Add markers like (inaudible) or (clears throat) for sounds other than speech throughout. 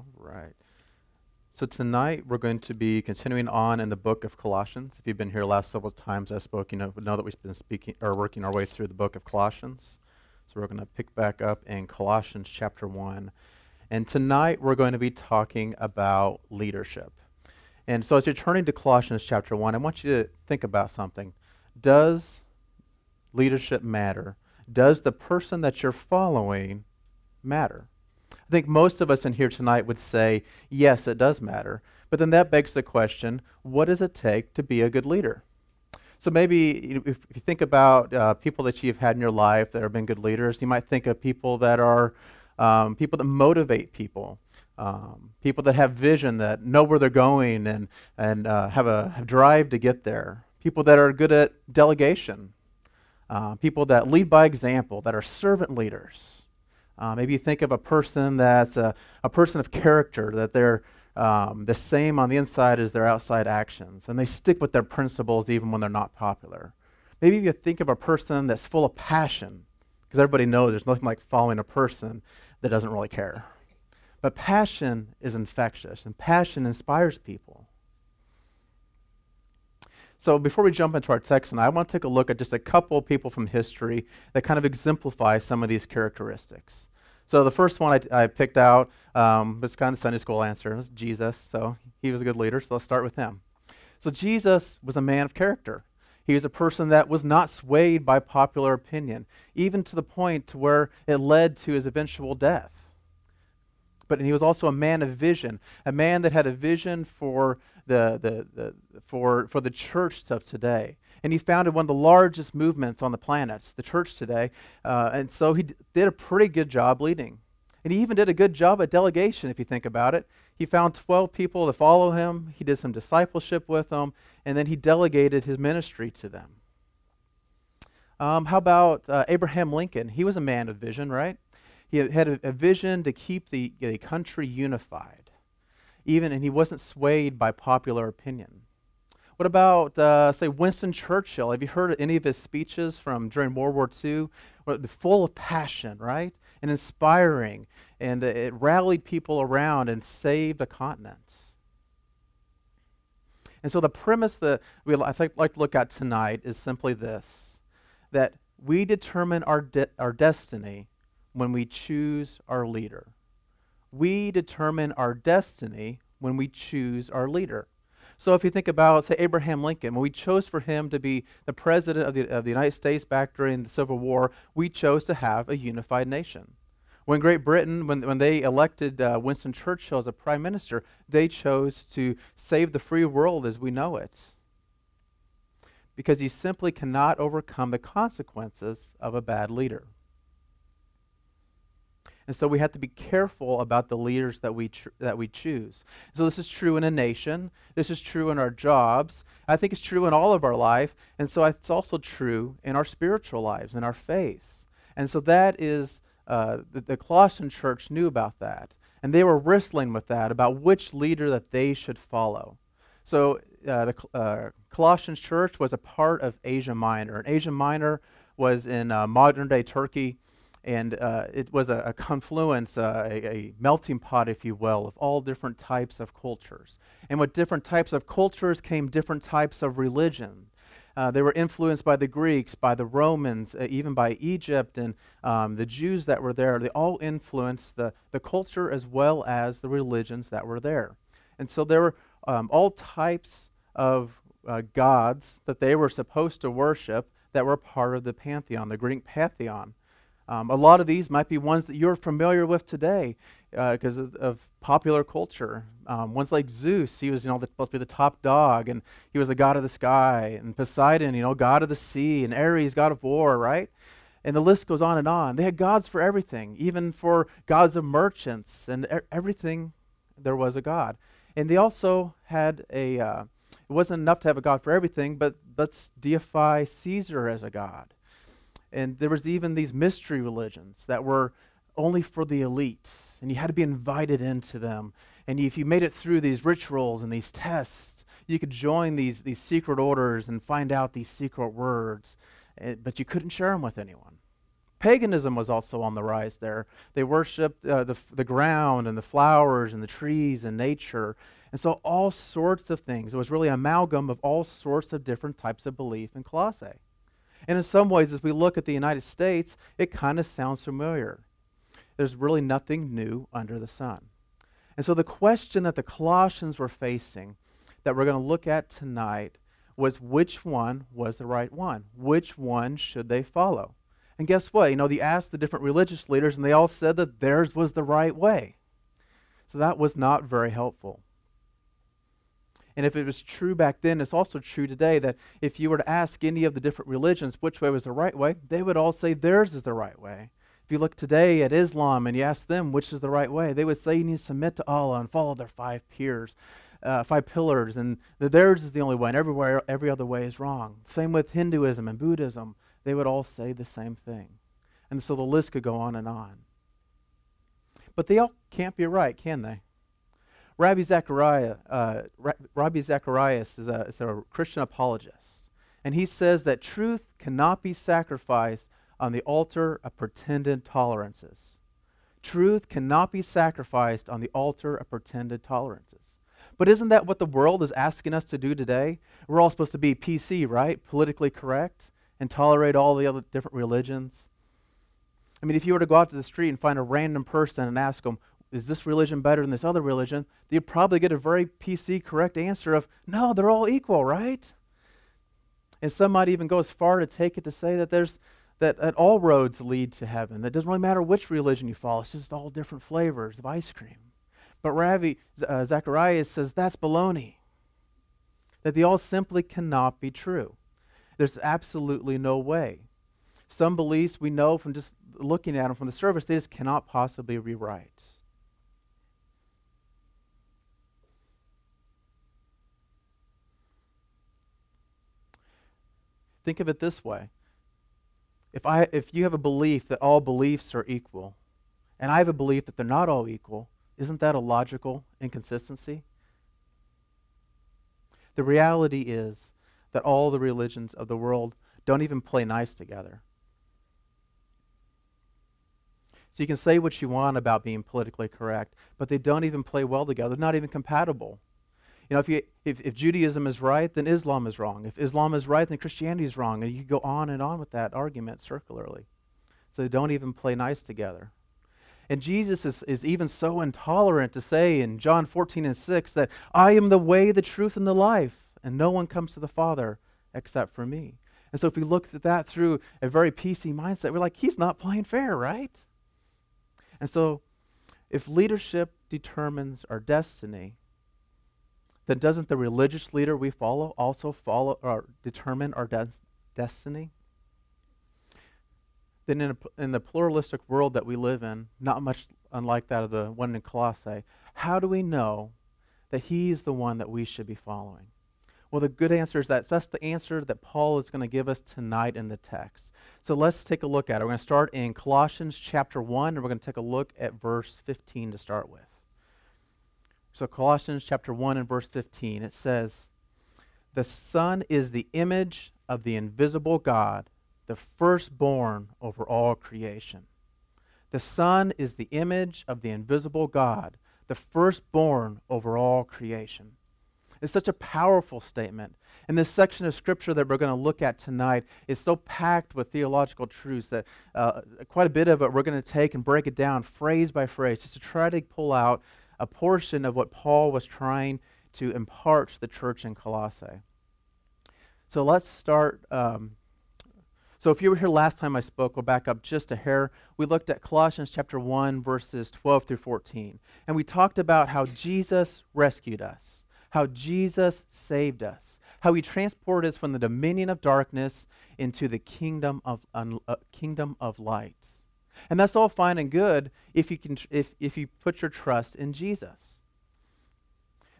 All right. So tonight we're going to be continuing on in the book of Colossians. If you've been here last several times I spoke, you know, know that we've been speaking or working our way through the book of Colossians. So we're going to pick back up in Colossians chapter 1. And tonight we're going to be talking about leadership. And so as you're turning to Colossians chapter 1, I want you to think about something. Does leadership matter? Does the person that you're following matter? I think most of us in here tonight would say, yes, it does matter. But then that begs the question what does it take to be a good leader? So maybe if you think about uh, people that you've had in your life that have been good leaders, you might think of people that are um, people that motivate people, um, people that have vision, that know where they're going and, and uh, have a have drive to get there, people that are good at delegation, uh, people that lead by example, that are servant leaders. Uh, maybe you think of a person that's a, a person of character, that they're um, the same on the inside as their outside actions, and they stick with their principles even when they're not popular. Maybe you think of a person that's full of passion, because everybody knows there's nothing like following a person that doesn't really care. But passion is infectious, and passion inspires people. So before we jump into our text and I want to take a look at just a couple people from history that kind of exemplify some of these characteristics. So the first one I, I picked out um, was kind of the Sunday school answer. It was Jesus. So he was a good leader. So let's start with him. So Jesus was a man of character. He was a person that was not swayed by popular opinion, even to the point to where it led to his eventual death. But he was also a man of vision, a man that had a vision for the, the, the, for, for the church of today and he founded one of the largest movements on the planet, the church today. Uh, and so he d- did a pretty good job leading. And he even did a good job at delegation, if you think about it. He found 12 people to follow him, he did some discipleship with them, and then he delegated his ministry to them. Um, how about uh, Abraham Lincoln? He was a man of vision, right? He had a, a vision to keep the, the country unified, even, and he wasn't swayed by popular opinion. What about, uh, say, Winston Churchill? Have you heard any of his speeches from during World War II? Full of passion, right? And inspiring. And it rallied people around and saved a continent. And so the premise that we I think like to look at tonight is simply this that we determine our, de- our destiny when we choose our leader. We determine our destiny when we choose our leader. So if you think about, say, Abraham Lincoln, when we chose for him to be the president of the, of the United States back during the Civil War, we chose to have a unified nation. When Great Britain, when, when they elected uh, Winston Churchill as a prime minister, they chose to save the free world as we know it. Because you simply cannot overcome the consequences of a bad leader. And so we have to be careful about the leaders that we, tr- that we choose. So this is true in a nation. This is true in our jobs. I think it's true in all of our life. And so it's also true in our spiritual lives, in our faiths. And so that is, uh, the, the Colossian church knew about that. And they were wrestling with that, about which leader that they should follow. So uh, the uh, Colossian church was a part of Asia Minor. And Asia Minor was in uh, modern day Turkey and uh, it was a, a confluence, uh, a, a, melting pot, if you will, of all different types of cultures. And with different types of cultures came different types of religion. Uh, they were influenced by the Greeks, by the Romans, uh, even by Egypt, and um, the Jews that were there. They all influenced the, the culture as well as the religions that were there. And so there were um, all types of uh, gods that they were supposed to worship that were part of the pantheon, the Greek pantheon. Um, a lot of these might be ones that you're familiar with today because uh, of, of, popular culture. Um, ones like Zeus, he was you know supposed to be the top dog, and he was the god of the sky, and Poseidon, you know, god of the sea, and Ares, god of war, right? And the list goes on and on. They had gods for everything, even for gods of merchants, and er- everything. There was a god, and they also had a. Uh, it wasn't enough to have a god for everything, but let's deify Caesar as a god. And there was even these mystery religions that were only for the elite, and you had to be invited into them. And if you made it through these rituals and these tests, you could join these, these secret orders and find out these secret words, eh, but you couldn't share them with anyone. Paganism was also on the rise there. They worshiped uh, the, the ground and the flowers and the trees and nature. And so, all sorts of things. It was really an amalgam of all sorts of different types of belief in Colossae. And in some ways, as we look at the United States, it kind of sounds familiar. There's really nothing new under the sun. And so, the question that the Colossians were facing, that we're going to look at tonight, was which one was the right one? Which one should they follow? And guess what? You know, they asked the different religious leaders, and they all said that theirs was the right way. So that was not very helpful. And if it was true back then, it's also true today that if you were to ask any of the different religions which way was the right way, they would all say theirs is the right way. If you look today at Islam and you ask them which is the right way, they would say you need to submit to Allah and follow their five peers, uh, five pillars, and theirs is the only way, and everywhere every other way is wrong. Same with Hinduism and Buddhism they would all say the same thing. And so the list could go on and on. But they all can't be right, can they? Ravi Zachariah, uh, Ravi Zacharias is a, is a Christian apologist, and he says that truth cannot be sacrificed on the altar of pretended tolerances. Truth cannot be sacrificed on the altar of pretended tolerances. But isn't that what the world is asking us to do today? We're all supposed to be PC, right? Politically correct and tolerate all the other different religions? I mean, if you were to go out to the street and find a random person and ask them, is this religion better than this other religion? You'd probably get a very PC correct answer of, no, they're all equal, right? And some might even go as far to take it to say that there's that, that all roads lead to heaven. That doesn't really matter which religion you follow. It's just all different flavors of ice cream. But Ravi uh, Zacharias says that's baloney. That they all simply cannot be true. There's absolutely no way. Some beliefs we know from just looking at them from the surface, they just cannot possibly be Think of it this way. If, I, if you have a belief that all beliefs are equal, and I have a belief that they're not all equal, isn't that a logical inconsistency? The reality is that all the religions of the world don't even play nice together. So you can say what you want about being politically correct, but they don't even play well together. They're not even compatible. You know, if, you, if, if Judaism is right, then Islam is wrong. If Islam is right, then Christianity is wrong. And you go on and on with that argument circularly. So they don't even play nice together. And Jesus is, is even so intolerant to say in John 14 and 6 that I am the way, the truth, and the life and no one comes to the Father except for me. And so if we look at that through a very PC mindset, we're like, he's not playing fair, right? And so if leadership determines our destiny, then doesn't the religious leader we follow also follow or determine our des- destiny? Then in, a, in the pluralistic world that we live in, not much unlike that of the one in Colossae, how do we know that he's the one that we should be following? Well, the good answer is that that's the answer that Paul is going to give us tonight in the text. So let's take a look at it. We're going to start in Colossians chapter 1, and we're going to take a look at verse 15 to start with. So, Colossians chapter 1 and verse 15, it says, The Son is the image of the invisible God, the firstborn over all creation. The Son is the image of the invisible God, the firstborn over all creation. It's such a powerful statement. And this section of scripture that we're going to look at tonight is so packed with theological truths that uh, quite a bit of it we're going to take and break it down phrase by phrase just to try to pull out a portion of what Paul was trying to impart to the church in Colossae. So let's start. Um, so if you were here last time I spoke, we'll back up just a hair. We looked at Colossians chapter 1, verses 12 through 14. And we talked about how Jesus rescued us how Jesus saved us, how he transported us from the dominion of darkness into the kingdom of, uh, kingdom of light. And that's all fine and good if you, can, if, if you put your trust in Jesus.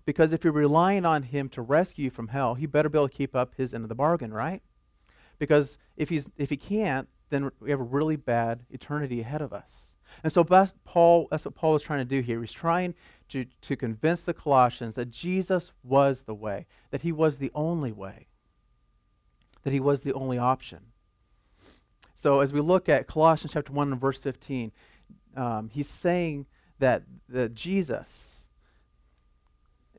Because if you're relying on him to rescue you from hell, he better be able to keep up his end of the bargain, right? Because if, he's, if he can't, then we have a really bad eternity ahead of us. And so that's, Paul, that's what Paul is trying to do here. He's trying to, to convince the Colossians that Jesus was the way, that he was the only way, that he was the only option. So as we look at Colossians chapter 1 and verse 15, um, he's saying that, that Jesus,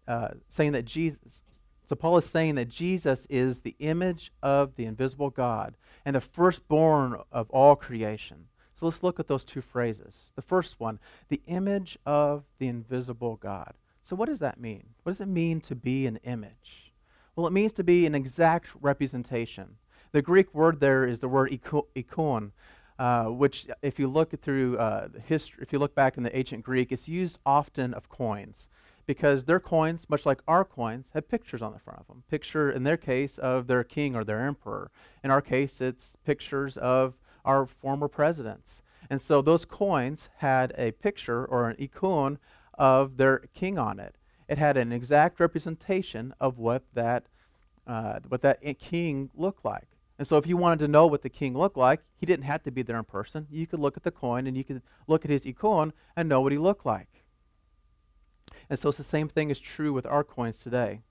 uh, saying that Jesus, so Paul is saying that Jesus is the image of the invisible God and the firstborn of all creation. So let's look at those two phrases. The first one, the image of the invisible God. So what does that mean? What does it mean to be an image? Well, it means to be an exact representation. The Greek word there is the word ikon, uh, which, if you look through uh, history, if you look back in the ancient Greek, it's used often of coins because their coins, much like our coins, have pictures on the front of them. Picture, in their case, of their king or their emperor. In our case, it's pictures of our former presidents. And so those coins had a picture or an ikon of their king on it. It had an exact representation of what that, uh, what that king looked like. And so if you wanted to know what the king looked like, he didn't have to be there in person. You could look at the coin and you could look at his ikon and know what he looked like. And so it's the same thing is true with our coins today.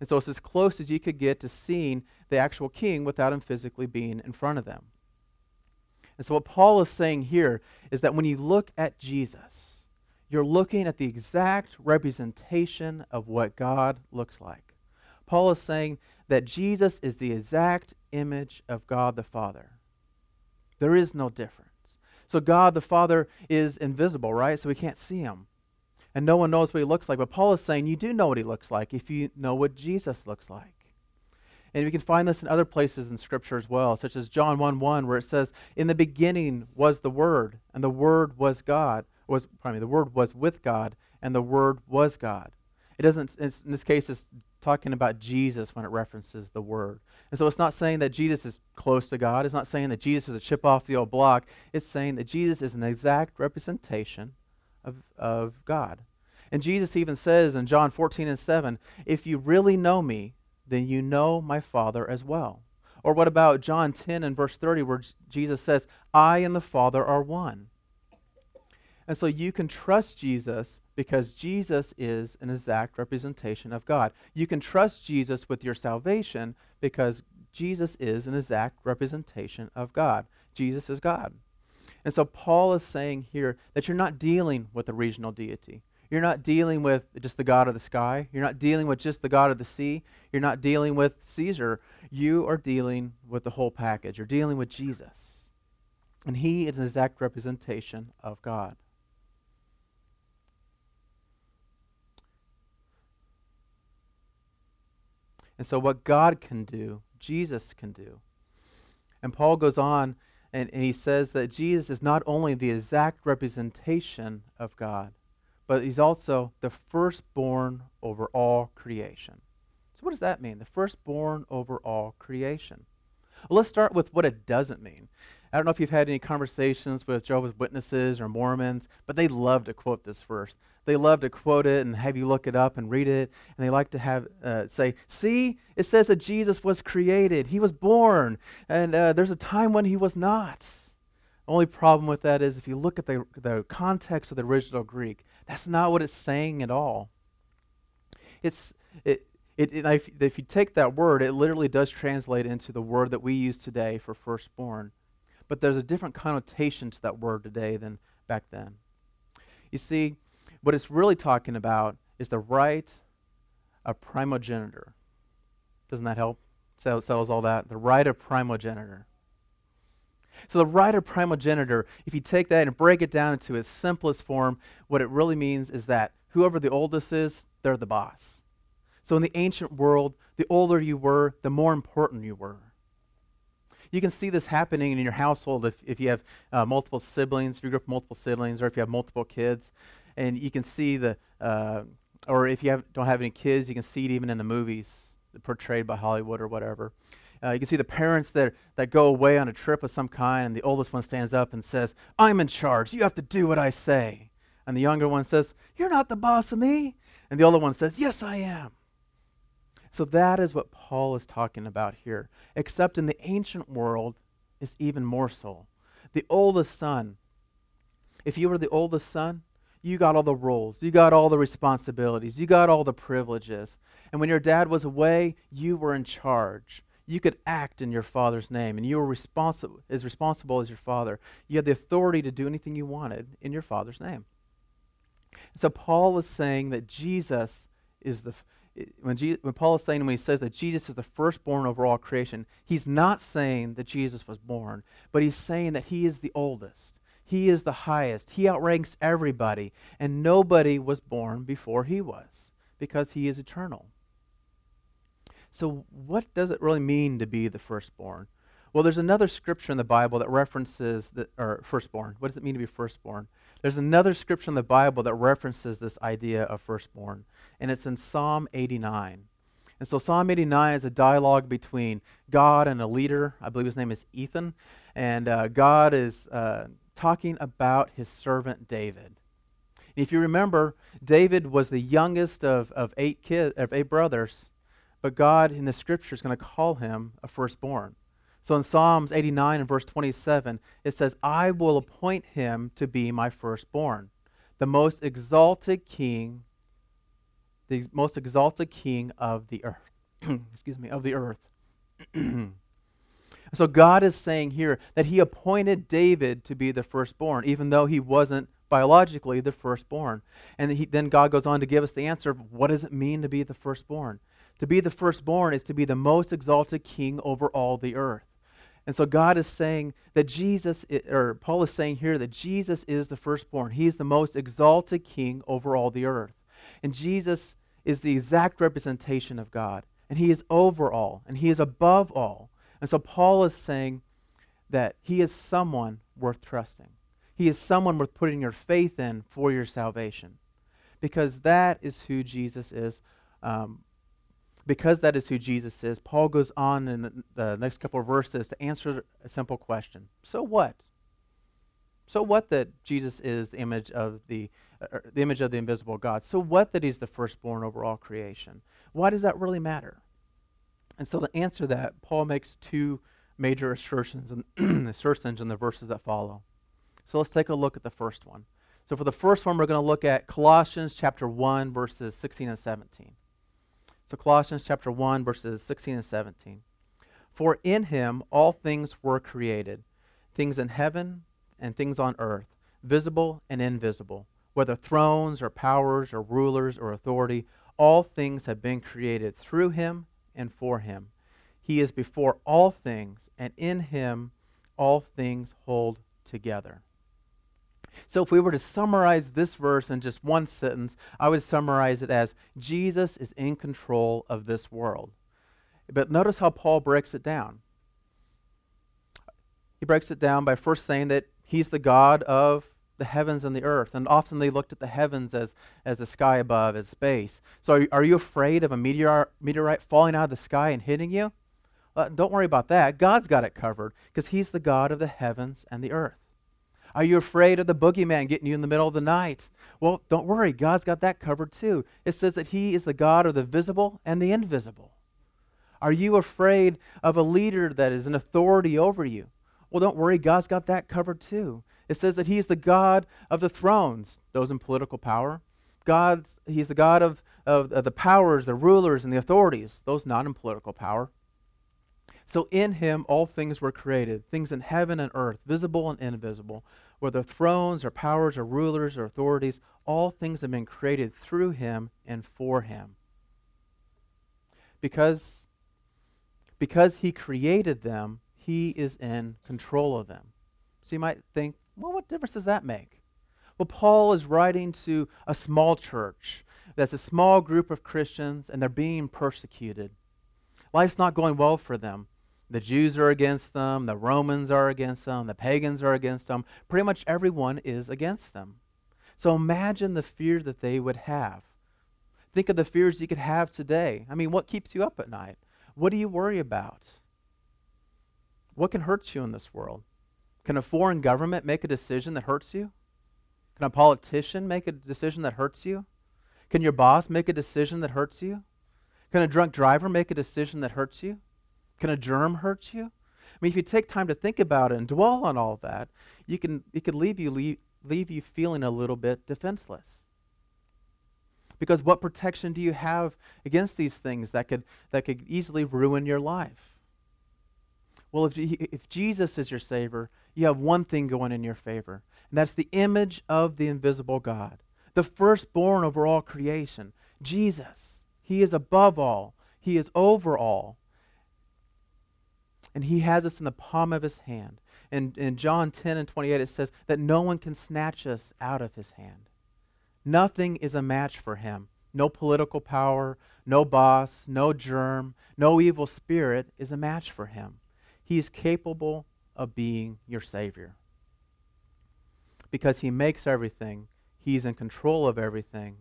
And so it's as close as you could get to seeing the actual king without him physically being in front of them. And so what Paul is saying here is that when you look at Jesus, you're looking at the exact representation of what God looks like. Paul is saying that Jesus is the exact image of God the Father. There is no difference. So God the Father is invisible, right? So we can't see him. And no one knows what he looks like. But Paul is saying you do know what he looks like if you know what Jesus looks like. And we can find this in other places in Scripture as well, such as John 1 1, where it says, In the beginning was the Word, and the Word was God. Was, pardon me, the Word was with God, and the Word was God. It doesn't, in this case, it's talking about Jesus when it references the Word. And so it's not saying that Jesus is close to God. It's not saying that Jesus is a chip off the old block. It's saying that Jesus is an exact representation of, of God. And Jesus even says in John 14 and 7, If you really know me, then you know my Father as well. Or what about John 10 and verse 30, where Jesus says, I and the Father are one? And so you can trust Jesus because Jesus is an exact representation of God. You can trust Jesus with your salvation because Jesus is an exact representation of God. Jesus is God. And so Paul is saying here that you're not dealing with a regional deity. You're not dealing with just the God of the sky. You're not dealing with just the God of the sea. You're not dealing with Caesar. You are dealing with the whole package. You're dealing with Jesus. And he is an exact representation of God. And so, what God can do, Jesus can do. And Paul goes on and, and he says that Jesus is not only the exact representation of God, but he's also the firstborn over all creation. So, what does that mean? The firstborn over all creation. Well, let's start with what it doesn't mean. I don't know if you've had any conversations with Jehovah's Witnesses or Mormons, but they love to quote this verse. They love to quote it and have you look it up and read it, and they like to have uh, say, "See, it says that Jesus was created. He was born, and uh, there's a time when he was not." Only problem with that is if you look at the, the context of the original Greek, that's not what it's saying at all. It's, it, it, it, if, if you take that word, it literally does translate into the word that we use today for firstborn. But there's a different connotation to that word today than back then. You see, what it's really talking about is the right of primogeniture. Doesn't that help? Settles all that. The right of primogeniture. So the right of primogeniture, if you take that and break it down into its simplest form, what it really means is that whoever the oldest is, they're the boss. So in the ancient world, the older you were, the more important you were. You can see this happening in your household if, if you have uh, multiple siblings, if you grew up multiple siblings, or if you have multiple kids. And you can see the, uh, or if you have, don't have any kids, you can see it even in the movies portrayed by Hollywood or whatever. Uh, you can see the parents that, that go away on a trip of some kind, and the oldest one stands up and says, I'm in charge. You have to do what I say. And the younger one says, You're not the boss of me. And the older one says, Yes, I am. So that is what Paul is talking about here. Except in the ancient world, is even more so. The oldest son, if you were the oldest son, you got all the roles, you got all the responsibilities, you got all the privileges. And when your dad was away, you were in charge. you could act in your father's name and you were responsible as responsible as your father. You had the authority to do anything you wanted in your father's name. So Paul is saying that Jesus is the when, when Paul is saying when he says that Jesus is the firstborn over all creation, he's not saying that Jesus was born, but he's saying that he is the oldest. He is the highest. He outranks everybody, and nobody was born before he was because he is eternal. So, what does it really mean to be the firstborn? Well, there's another scripture in the Bible that references the or firstborn. What does it mean to be firstborn? There's another scripture in the Bible that references this idea of firstborn, and it's in Psalm 89. And so Psalm 89 is a dialogue between God and a leader. I believe his name is Ethan. And uh, God is uh, talking about his servant David. And if you remember, David was the youngest of, of eight kids, of eight brothers, but God in the scripture is going to call him a firstborn. So in Psalms 89 and verse 27, it says, I will appoint him to be my firstborn, the most exalted king, the most exalted king of the earth. (clears throat) Excuse me, of the earth. (clears throat) so God is saying here that he appointed David to be the firstborn, even though he wasn't biologically the firstborn. And he, then God goes on to give us the answer of what does it mean to be the firstborn? To be the firstborn is to be the most exalted king over all the earth. And so God is saying that Jesus, or Paul is saying here that Jesus is the firstborn. He is the most exalted king over all the earth. And Jesus is the exact representation of God. And he is over all, and he is above all. And so Paul is saying that he is someone worth trusting. He is someone worth putting your faith in for your salvation. Because that is who Jesus is um, because that is who Jesus is, Paul goes on in the, the, next couple of verses to answer a simple question. So what? So what that Jesus is the image of the uh, the image of the invisible God? So what that he's the firstborn over all creation? Why does that really matter? And so to answer that, Paul makes two major assertions and (clears throat) assertions in the verses that follow. So let's take a look at the first one. So for the first one, we're going to look at Colossians chapter 1, verses 16 and 17. So Colossians chapter 1 verses 16 and 17. For in him all things were created, things in heaven and things on earth, visible and invisible, whether thrones or powers or rulers or authority, all things have been created through him and for him. He is before all things, and in him all things hold together. So, if we were to summarize this verse in just one sentence, I would summarize it as Jesus is in control of this world. But notice how Paul breaks it down. He breaks it down by first saying that he's the God of the heavens and the earth. And often they looked at the heavens as, as the sky above, as space. So, are, are you afraid of a meteor, meteorite falling out of the sky and hitting you? Uh, don't worry about that. God's got it covered because he's the God of the heavens and the earth. Are you afraid of the boogeyman getting you in the middle of the night? Well, don't worry. God's got that covered too. It says that He is the God of the visible and the invisible. Are you afraid of a leader that is an authority over you? Well, don't worry. God's got that covered too. It says that He is the God of the thrones, those in political power. God, He's the God of, of, of the powers, the rulers, and the authorities, those not in political power. So in him all things were created, things in heaven and earth, visible and invisible, whether thrones or powers or rulers or authorities, all things have been created through him and for him. Because, because he created them, he is in control of them. So you might think, well, what difference does that make? Well, Paul is writing to a small church that's a small group of Christians and they're being persecuted. Life's not going well for them. The Jews are against them, the Romans are against them, the pagans are against them. Pretty much everyone is against them. So imagine the fear that they would have. Think of the fears you could have today. I mean, what keeps you up at night? What do you worry about? What can hurt you in this world? Can a foreign government make a decision that hurts you? Can a politician make a decision that hurts you? Can your boss make a decision that hurts you? Can a drunk driver make a decision that hurts you? Can a germ hurt you? I mean, if you take time to think about it and dwell on all that, you can, it could leave you, leave, leave you feeling a little bit defenseless. Because what protection do you have against these things that could, that could easily ruin your life? Well, if, if Jesus is your Savior, you have one thing going in your favor, and that's the image of the invisible God, the firstborn over all creation, Jesus. He is above all, He is over all. And He has us in the palm of His hand. And in John 10 and 28, it says that no one can snatch us out of His hand. Nothing is a match for Him. No political power, no boss, no germ, no evil spirit is a match for Him. He is capable of being your Savior. Because He makes everything, He's in control of everything,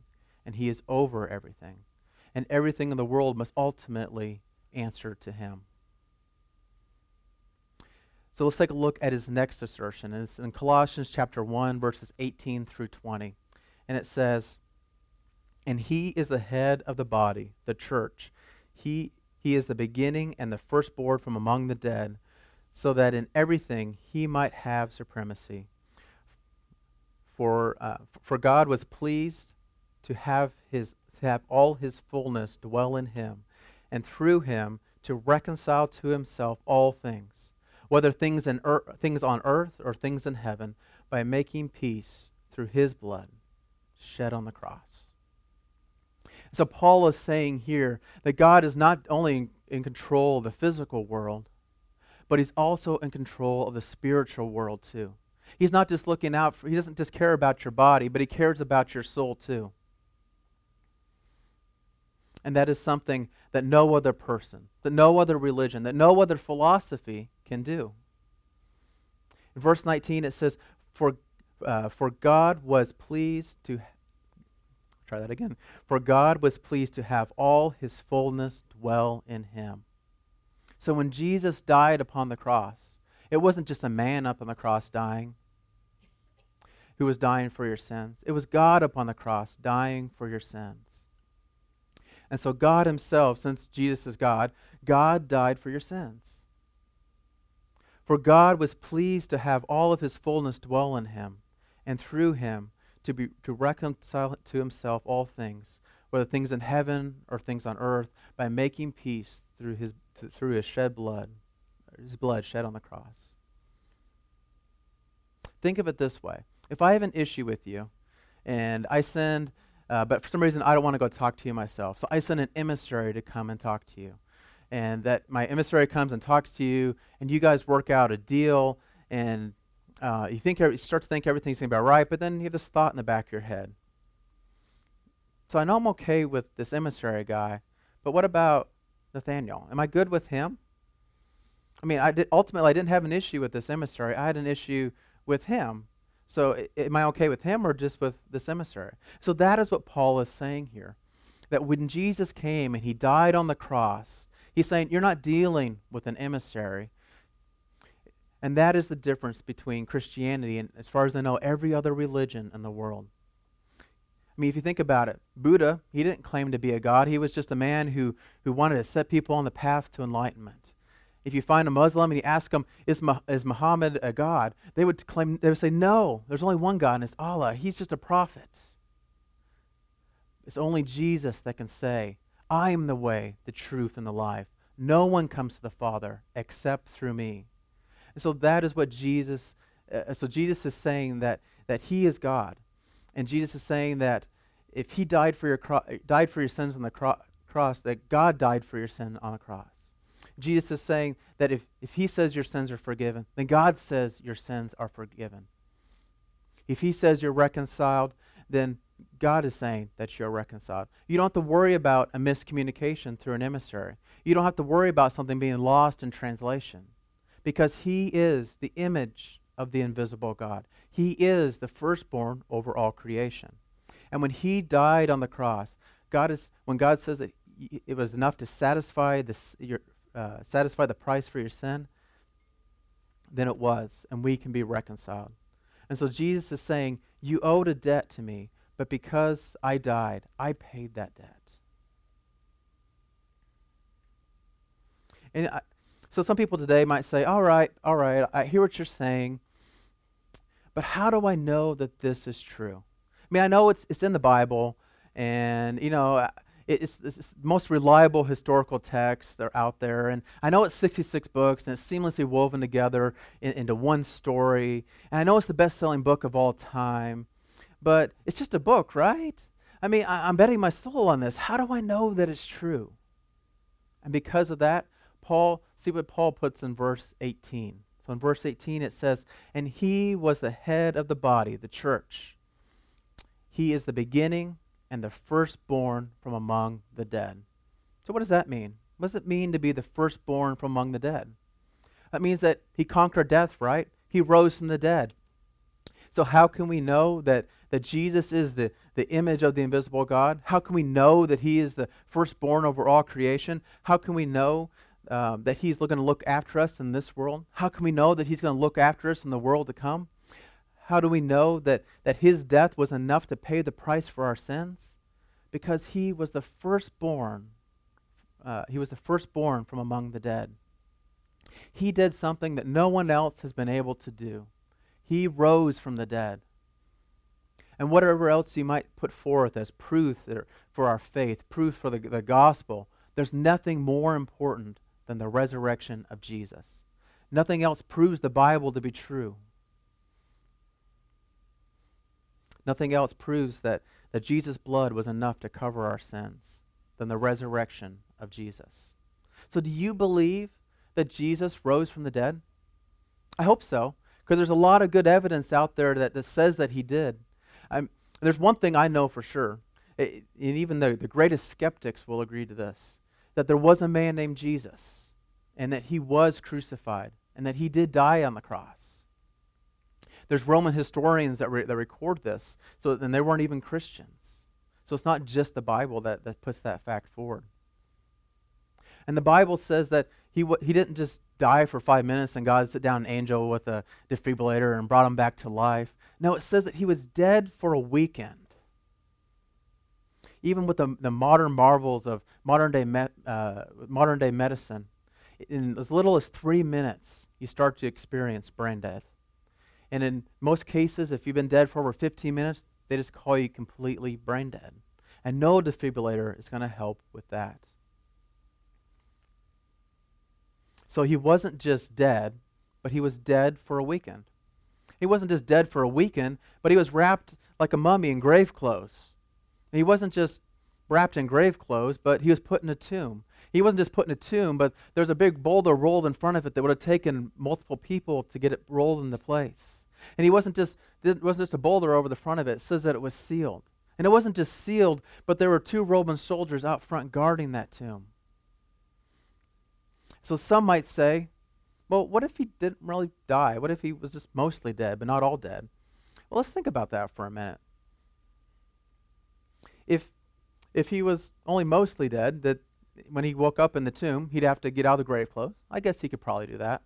and He is over everything. And everything in the world must ultimately answer to Him. So let's take a look at his next assertion. It's in Colossians chapter 1, verses 18 through 20. And it says, And he is the head of the body, the church. He, he is the beginning and the firstborn from among the dead, so that in everything he might have supremacy. For, uh, for God was pleased to have, his, to have all his fullness dwell in him, and through him to reconcile to himself all things, whether things, in er, things on earth or things in heaven, by making peace through his blood shed on the cross. So Paul is saying here that God is not only in control of the physical world, but he's also in control of the spiritual world too. He's not just looking out for, he doesn't just care about your body, but he cares about your soul too. And that is something that no other person, that no other religion, that no other philosophy can do. In verse 19, it says, For, uh, for God was pleased to, try that again, for God was pleased to have all his fullness dwell in him. So when Jesus died upon the cross, it wasn't just a man up on the cross dying who was dying for your sins. It was God upon the cross dying for your sins. And so God himself, since Jesus is God, God died for your sins. For God was pleased to have all of his fullness dwell in him, and through him to, be, to reconcile to himself all things, whether things in heaven or things on earth, by making peace through his through his shed blood, his blood shed on the cross. Think of it this way. If I have an issue with you and I send, uh, but for some reason I don't want to go talk to you myself, so I send an emissary to come and talk to you. And that my emissary comes and talks to you, and you guys work out a deal, and uh, you think you start to think everything's going to be all right, but then you have this thought in the back of your head. So I know I'm okay with this emissary guy, but what about Nathaniel? Am I good with him? I mean, I did, ultimately, I didn't have an issue with this emissary. I had an issue with him. So, I- am I okay with him or just with this emissary? So, that is what Paul is saying here. That when Jesus came and he died on the cross, he's saying, You're not dealing with an emissary. And that is the difference between Christianity and, as far as I know, every other religion in the world. I mean, if you think about it, Buddha, he didn't claim to be a god. He was just a man who, who wanted to set people on the path to enlightenment. If you find a Muslim and you ask them, is, is Muhammad a god? They would claim, they would say, no, there's only one God, and it's Allah. He's just a prophet. It's only Jesus that can say, I am the way, the truth, and the life. No one comes to the Father except through me. And so that is what Jesus, uh, so Jesus is saying that, that he is God. And Jesus is saying that if he died for your, cro- died for your sins on the cro- cross, that God died for your sin on the cross. Jesus is saying that if, if he says your sins are forgiven, then God says your sins are forgiven. If he says you're reconciled, then God is saying that you're reconciled. You don't have to worry about a miscommunication through an emissary. You don't have to worry about something being lost in translation because he is the image of the invisible God. He is the firstborn over all creation. And when he died on the cross, God is when God says that it was enough to satisfy this, your, uh, satisfy the price for your sin, then it was, and we can be reconciled. And so Jesus is saying, "You owed a debt to me, but because I died, I paid that debt." And I, so some people today might say, "All right, all right, I hear what you're saying." But how do I know that this is true? I mean, I know it's, it's in the Bible, and, you know, it's, it's the most reliable historical text that are out there. And I know it's 66 books and it's seamlessly woven together in, into one story. And I know it's the best selling book of all time. But it's just a book, right? I mean, I, I'm betting my soul on this. How do I know that it's true? And because of that, Paul, see what Paul puts in verse 18. So in verse 18 it says, And he was the head of the body, the church. He is the beginning and the firstborn from among the dead. So what does that mean? What does it mean to be the firstborn from among the dead? That means that he conquered death, right? He rose from the dead. So how can we know that, that Jesus is the, the image of the invisible God? How can we know that he is the firstborn over all creation? How can we know um, that he's going to look after us in this world? How can we know that he's going to look after us in the world to come? How do we know that, that his death was enough to pay the price for our sins? Because he was the firstborn. Uh, he was the firstborn from among the dead. He did something that no one else has been able to do. He rose from the dead. And whatever else you might put forth as proof for our faith, proof for the, the gospel, there's nothing more important than the resurrection of Jesus. Nothing else proves the Bible to be true. Nothing else proves that, that Jesus' blood was enough to cover our sins than the resurrection of Jesus. So, do you believe that Jesus rose from the dead? I hope so, because there's a lot of good evidence out there that, that says that he did. I'm, there's one thing I know for sure, it, and even the, the greatest skeptics will agree to this that there was a man named Jesus, and that he was crucified, and that he did die on the cross. There's Roman historians that, re- that record this, so and they weren't even Christians. So it's not just the Bible that, that puts that fact forward. And the Bible says that he, he didn't just die for five minutes and God sit down an angel with a defibrillator and brought him back to life. No, it says that he was dead for a weekend. Even with the, the modern marvels of modern day, me- uh, modern day medicine, in as little as three minutes, you start to experience brain death. And in most cases, if you've been dead for over 15 minutes, they just call you completely brain dead. And no defibrillator is going to help with that. So he wasn't just dead, but he was dead for a weekend. He wasn't just dead for a weekend, but he was wrapped like a mummy in grave clothes. And he wasn't just wrapped in grave clothes, but he was put in a tomb. He wasn't just put in a tomb, but there's a big boulder rolled in front of it that would have taken multiple people to get it rolled into place. And he wasn't just it wasn't just a boulder over the front of it. It says that it was sealed. And it wasn't just sealed, but there were two Roman soldiers out front guarding that tomb. So some might say, well, what if he didn't really die? What if he was just mostly dead, but not all dead? Well, let's think about that for a minute. If if he was only mostly dead, that when he woke up in the tomb, he'd have to get out of the grave clothes. I guess he could probably do that.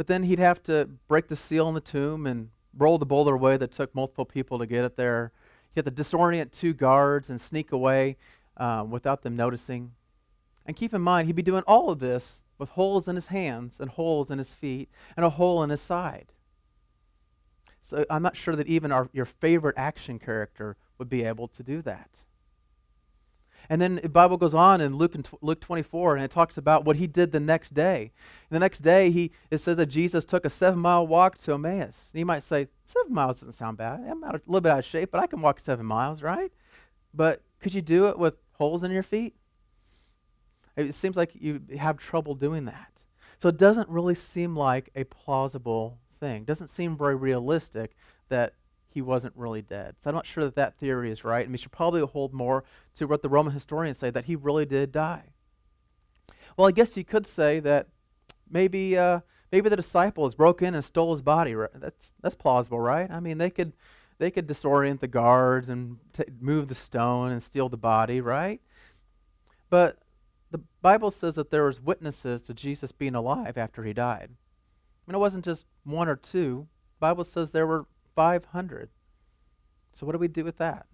But then he'd have to break the seal in the tomb and roll the boulder away that took multiple people to get it there. He'd have to disorient two guards and sneak away um, without them noticing. And keep in mind, he'd be doing all of this with holes in his hands and holes in his feet and a hole in his side. So I'm not sure that even our, your favorite action character would be able to do that. And then the Bible goes on in Luke, Luke 24, and it talks about what he did the next day. And the next day, he, it says that Jesus took a seven mile walk to Emmaus. And you might say, seven miles doesn't sound bad. I'm out, a little bit out of shape, but I can walk seven miles, right? But could you do it with holes in your feet? It seems like you have trouble doing that. So it doesn't really seem like a plausible thing. It doesn't seem very realistic that he wasn't really dead. So I'm not sure that that theory is right, and we should probably hold more to what the Roman historians say that he really did die. Well, I guess you could say that maybe uh, maybe the disciples broke in and stole his body. That's that's plausible, right? I mean, they could they could disorient the guards and t- move the stone and steal the body, right? But the Bible says that there was witnesses to Jesus being alive after he died. I mean, it wasn't just one or two. The Bible says there were 500. So, what do we do with that?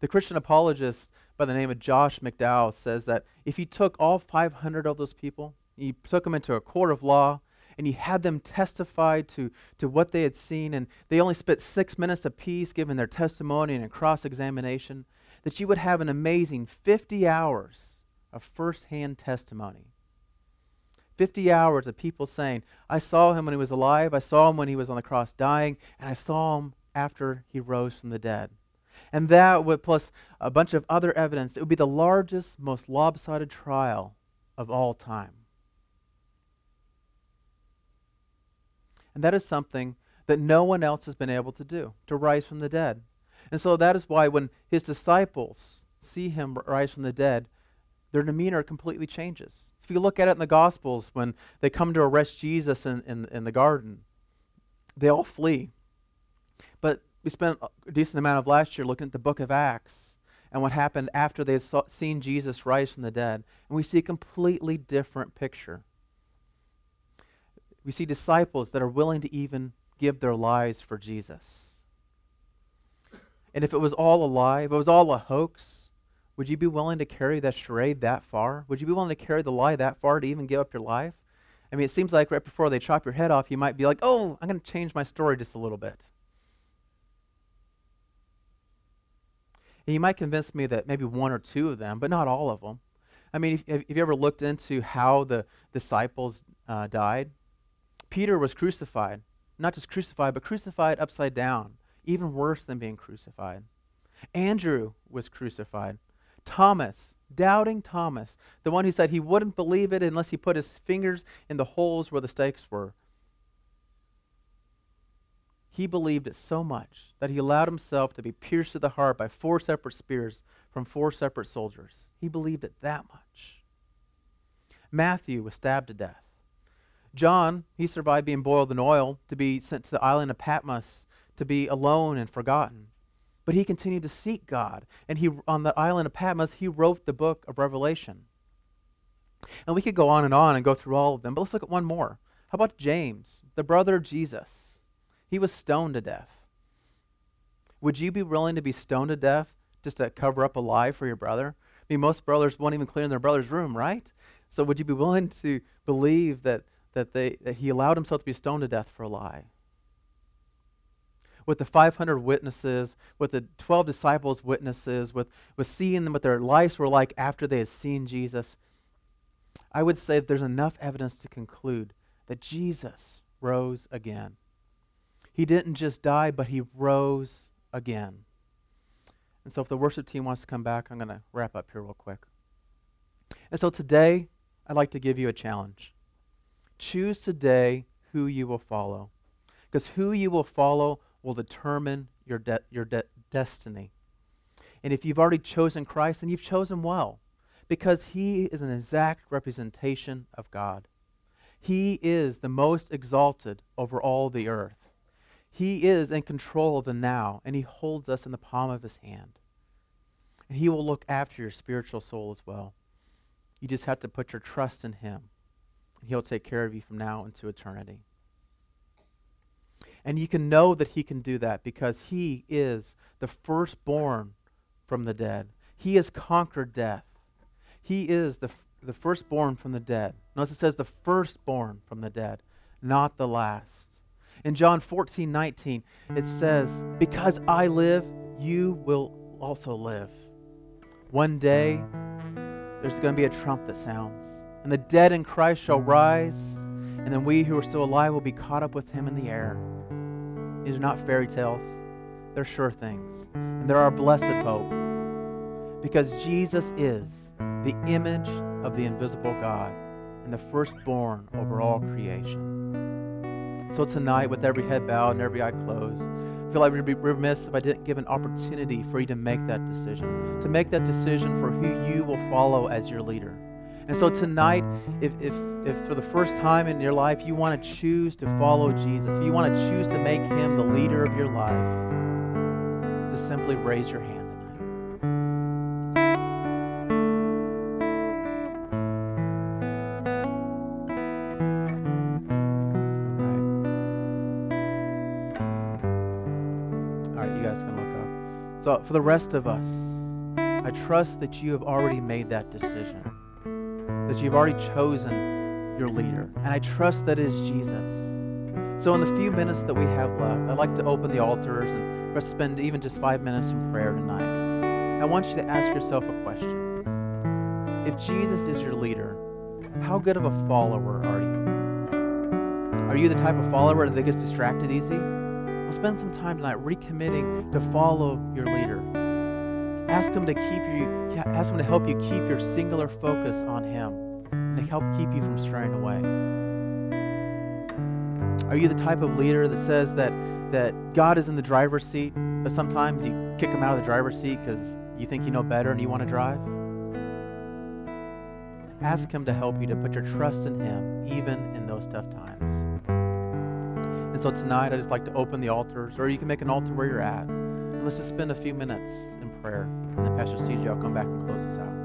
The Christian apologist by the name of Josh McDowell says that if you took all 500 of those people, you took them into a court of law, and you had them testify to, to what they had seen, and they only spent six minutes apiece giving their testimony and cross examination, that you would have an amazing 50 hours of firsthand testimony. 50 hours of people saying, I saw him when he was alive, I saw him when he was on the cross dying, and I saw him after he rose from the dead. And that would, plus a bunch of other evidence, it would be the largest, most lopsided trial of all time. And that is something that no one else has been able to do, to rise from the dead. And so that is why when his disciples see him rise from the dead, their demeanor completely changes. If you look at it in the Gospels, when they come to arrest Jesus in, in, in the garden, they all flee. But we spent a decent amount of last year looking at the book of Acts and what happened after they had seen Jesus rise from the dead. And we see a completely different picture. We see disciples that are willing to even give their lives for Jesus. And if it was all a lie, if it was all a hoax, would you be willing to carry that charade that far? Would you be willing to carry the lie that far to even give up your life? I mean, it seems like right before they chop your head off, you might be like, oh, I'm going to change my story just a little bit. And you might convince me that maybe one or two of them, but not all of them. I mean, if you ever looked into how the disciples uh, died, Peter was crucified. Not just crucified, but crucified upside down even worse than being crucified. Andrew was crucified. Thomas, doubting Thomas, the one who said he wouldn't believe it unless he put his fingers in the holes where the stakes were. He believed it so much that he allowed himself to be pierced to the heart by four separate spears from four separate soldiers. He believed it that much. Matthew was stabbed to death. John, he survived being boiled in oil to be sent to the island of Patmos to be alone and forgotten. But he continued to seek God. And he, on the island of Patmos, he wrote the book of Revelation. And we could go on and on and go through all of them, but let's look at one more. How about James, the brother of Jesus? He was stoned to death. Would you be willing to be stoned to death just to cover up a lie for your brother? I mean, most brothers won't even clean their brother's room, right? So would you be willing to believe that, that, they, that he allowed himself to be stoned to death for a lie? With the 500 witnesses, with the 12 disciples' witnesses, with, with seeing them, what their lives were like after they had seen Jesus, I would say that there's enough evidence to conclude that Jesus rose again. He didn't just die, but he rose again. And so, if the worship team wants to come back, I'm going to wrap up here real quick. And so, today, I'd like to give you a challenge. Choose today who you will follow. Because who you will follow will determine your, de- your de- destiny. And if you've already chosen Christ, then you've chosen well because he is an exact representation of God. He is the most exalted over all the earth. He is in control of the now, and he holds us in the palm of his hand. And he will look after your spiritual soul as well. You just have to put your trust in him. He'll take care of you from now into eternity. And you can know that he can do that because he is the firstborn from the dead. He has conquered death. He is the, the firstborn from the dead. Notice it says the firstborn from the dead, not the last. In John 14, 19, it says, Because I live, you will also live. One day, there's going to be a trump that sounds, and the dead in Christ shall rise, and then we who are still alive will be caught up with him in the air. These are not fairy tales, they're sure things. And they're our blessed hope. Because Jesus is the image of the invisible God and the firstborn over all creation. So tonight, with every head bowed and every eye closed, I feel like we'd be remiss if I didn't give an opportunity for you to make that decision, to make that decision for who you will follow as your leader. And so tonight, if, if, if for the first time in your life you want to choose to follow Jesus, if you want to choose to make him the leader of your life, just simply raise your hand tonight. Alright, you guys can look up. So, for the rest of us, I trust that you have already made that decision that you've already chosen your leader. And I trust that is Jesus. So, in the few minutes that we have left, I'd like to open the altars and spend even just five minutes in prayer tonight. I want you to ask yourself a question. If Jesus is your leader, how good of a follower are you? Are you the type of follower that gets distracted easy? Well, spend some time tonight recommitting to follow your leader. Ask him to keep you, ask him to help you keep your singular focus on him and to help keep you from straying away. Are you the type of leader that says that, that God is in the driver's seat, but sometimes you kick him out of the driver's seat because you think you know better and you want to drive? Ask Him to help you to put your trust in Him, even in those tough times. And so tonight, I just like to open the altars, or you can make an altar where you're at. And let's just spend a few minutes in prayer. And then Pastor CJ I'll come back and close us out.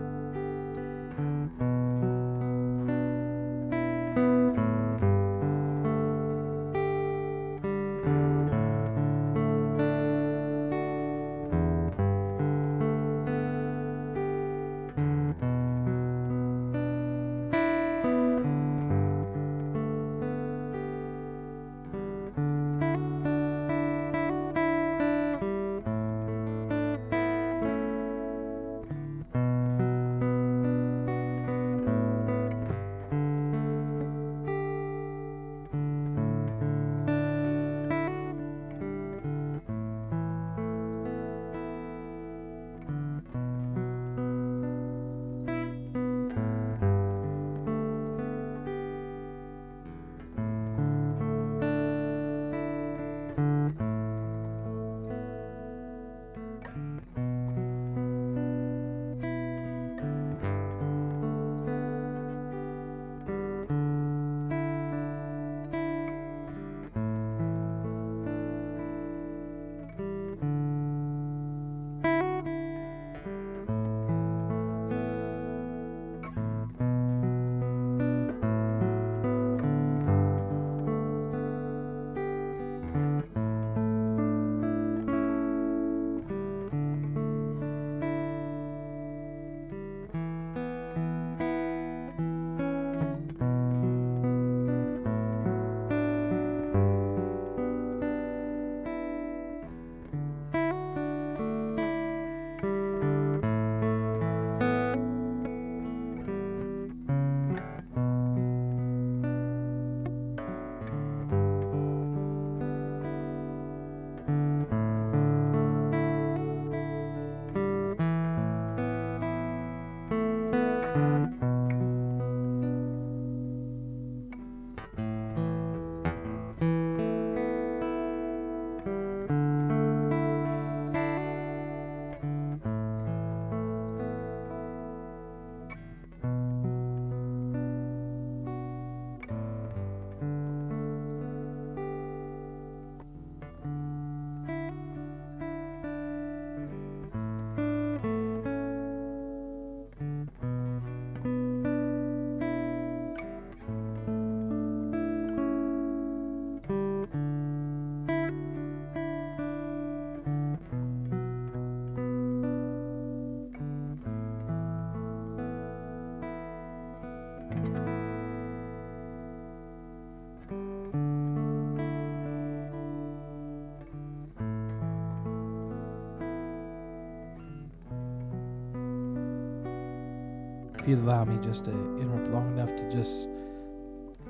If you'd allow me just to interrupt long enough to just,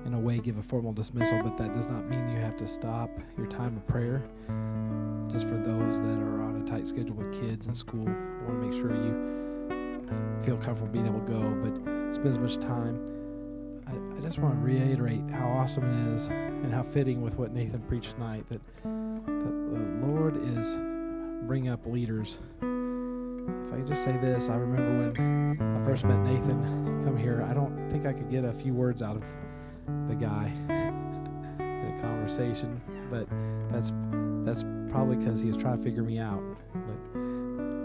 in a way, give a formal dismissal, but that does not mean you have to stop your time of prayer. Just for those that are on a tight schedule with kids and school, I want to make sure you feel comfortable being able to go, but spend as much time. I, I just want to reiterate how awesome it is and how fitting with what Nathan preached tonight that, that the Lord is bringing up leaders if I could just say this, I remember when I first met Nathan come here, I don't think I could get a few words out of the guy (laughs) in a conversation, but that's that's probably because he was trying to figure me out. But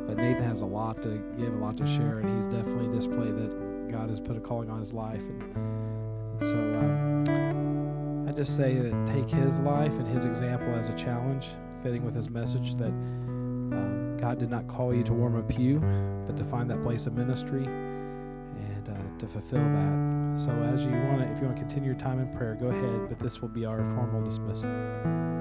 but Nathan has a lot to give, a lot to share, and he's definitely displayed that God has put a calling on his life. And, and so um, I just say that take his life and his example as a challenge, fitting with his message that God did not call you to warm a pew, but to find that place of ministry and uh, to fulfill that. So, as you want to, if you want to continue your time in prayer, go ahead, but this will be our formal dismissal.